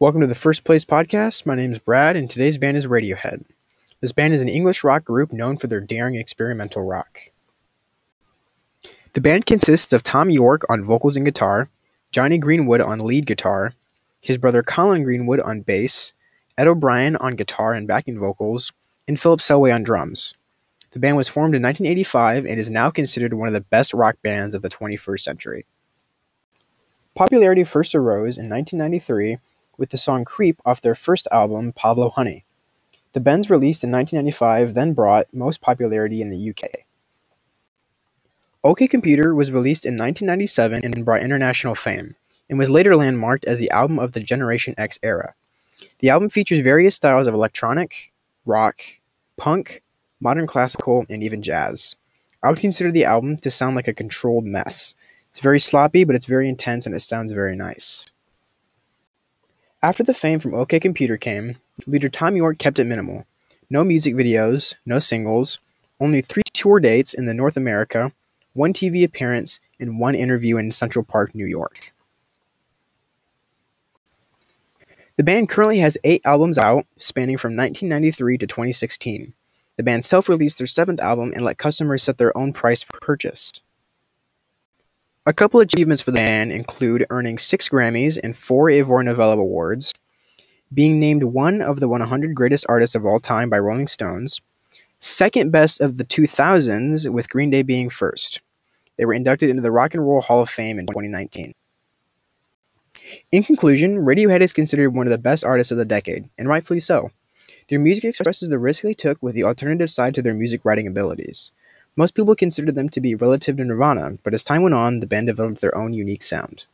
Welcome to the First Place Podcast. My name is Brad, and today's band is Radiohead. This band is an English rock group known for their daring experimental rock. The band consists of Thom Yorke on vocals and guitar, Jonny Greenwood on lead guitar, his brother Colin Greenwood on bass, Ed O'Brien on guitar and backing vocals, and Philip Selway on drums. The band was formed in 1985 and is now considered one of the best rock bands of the 21st century. Popularity first arose in 1993 with the song Creep off their first album, Pablo Honey. The Bends released in 1995 then brought most popularity in the UK. OK Computer was released in 1997 and brought international fame, and was later landmarked as the album of the Generation X era. The album features various styles of electronic, rock, punk, modern classical, and even jazz. I would consider the album to sound like a controlled mess. It's very sloppy, but it's very intense and it sounds very nice. After the fame from OK Computer came, leader Thom Yorke kept it minimal. No music videos, no singles, only three tour dates in the North America, one TV appearance, and one interview in Central Park, New York. The band currently has eight albums out, spanning from 1993 to 2016. The band self released their seventh album and let customers set their own price for purchase. A couple achievements for the band include earning six Grammys and four Ivor Novello Awards, being named one of the 100 greatest artists of all time by Rolling Stones, second best of the 2000s, with Green Day being first. They were inducted into the Rock and Roll Hall of Fame in 2019. In conclusion, Radiohead is considered one of the best artists of the decade, and rightfully so. Their music expresses the risk they took with the alternative side to their music writing abilities. Most people considered them to be relative to Nirvana, but as time went on, the band developed their own unique sound.